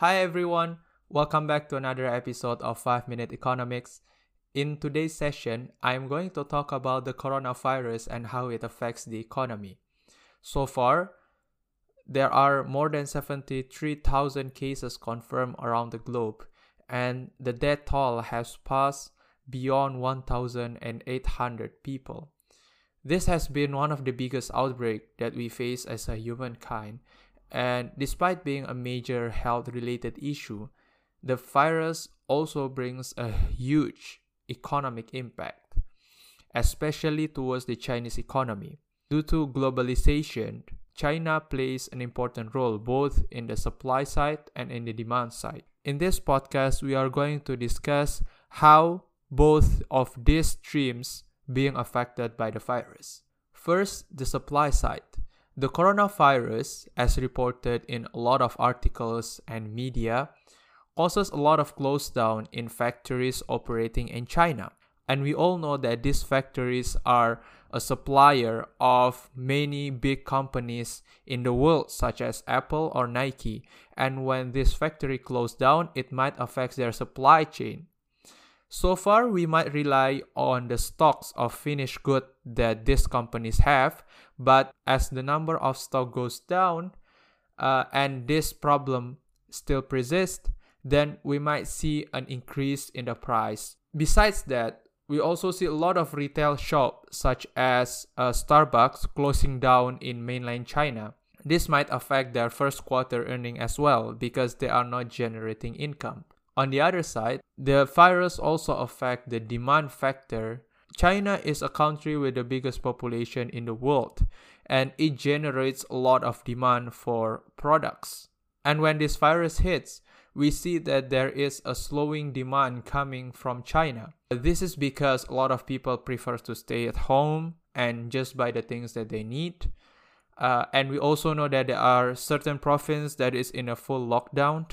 Hi everyone, welcome back to another episode of 5 Minute Economics. In today's session, I'm going to talk about the coronavirus and how it affects the economy. So far, there are more than 73,000 cases confirmed around the globe, and the death toll has passed beyond 1,800 people. This has been one of the biggest outbreaks that we face as a humankind, and despite being a major health related issue, the virus also brings a huge economic impact, especially towards the Chinese economy. Due to globalization, China plays an important role both in the supply side and in the demand side. In this podcast, we are going to discuss how both of these streams being affected by the virus. First, the supply side. The coronavirus, as reported in a lot of articles and media, causes a lot of close down in factories operating in China. And we all know that these factories are a supplier of many big companies in the world, such as Apple or Nike. And when this factory closed down, it might affect their supply chain. So far, we might rely on the stocks of finished goods that these companies have, but as the number of stock goes down uh, and this problem still persists, then we might see an increase in the price. Besides that, we also see a lot of retail shops such as uh, Starbucks closing down in mainland China. This might affect their first quarter earning as well because they are not generating income. On the other side, the virus also affect the demand factor. China is a country with the biggest population in the world and it generates a lot of demand for products. And when this virus hits, we see that there is a slowing demand coming from China. This is because a lot of people prefer to stay at home and just buy the things that they need. Uh, and we also know that there are certain provinces that is in a full lockdown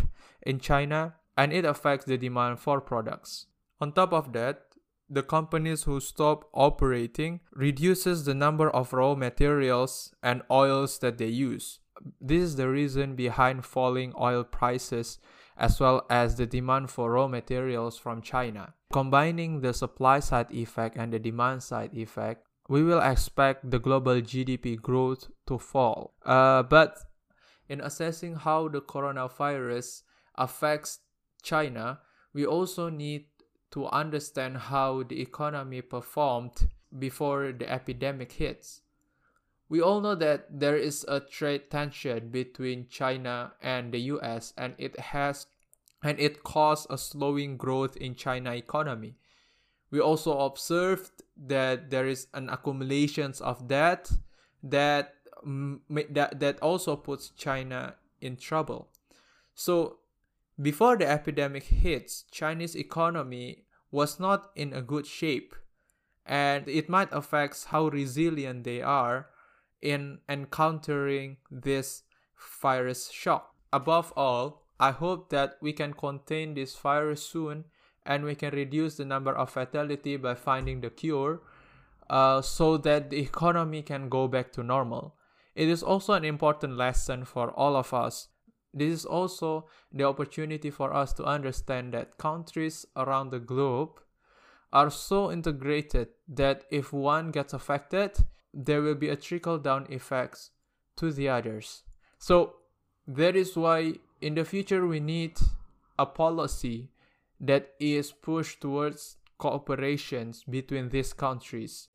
in China and it affects the demand for products. On top of that, the companies who stop operating reduces the number of raw materials and oils that they use. This is the reason behind falling oil prices as well as the demand for raw materials from China. Combining the supply side effect and the demand side effect, we will expect the global GDP growth to fall. Uh, but in assessing how the coronavirus affects China, we also need to understand how the economy performed before the epidemic hits. We all know that there is a trade tension between China and the US and it has and it caused a slowing growth in China economy. We also observed that there is an accumulations of debt that that that also puts China in trouble. So before the epidemic hits, Chinese economy was not in a good shape and it might affect how resilient they are in encountering this virus shock. Above all, I hope that we can contain this virus soon and we can reduce the number of fatality by finding the cure uh, so that the economy can go back to normal. It is also an important lesson for all of us this is also the opportunity for us to understand that countries around the globe are so integrated that if one gets affected, there will be a trickle down effects to the others. So that is why in the future we need a policy that is pushed towards cooperations between these countries.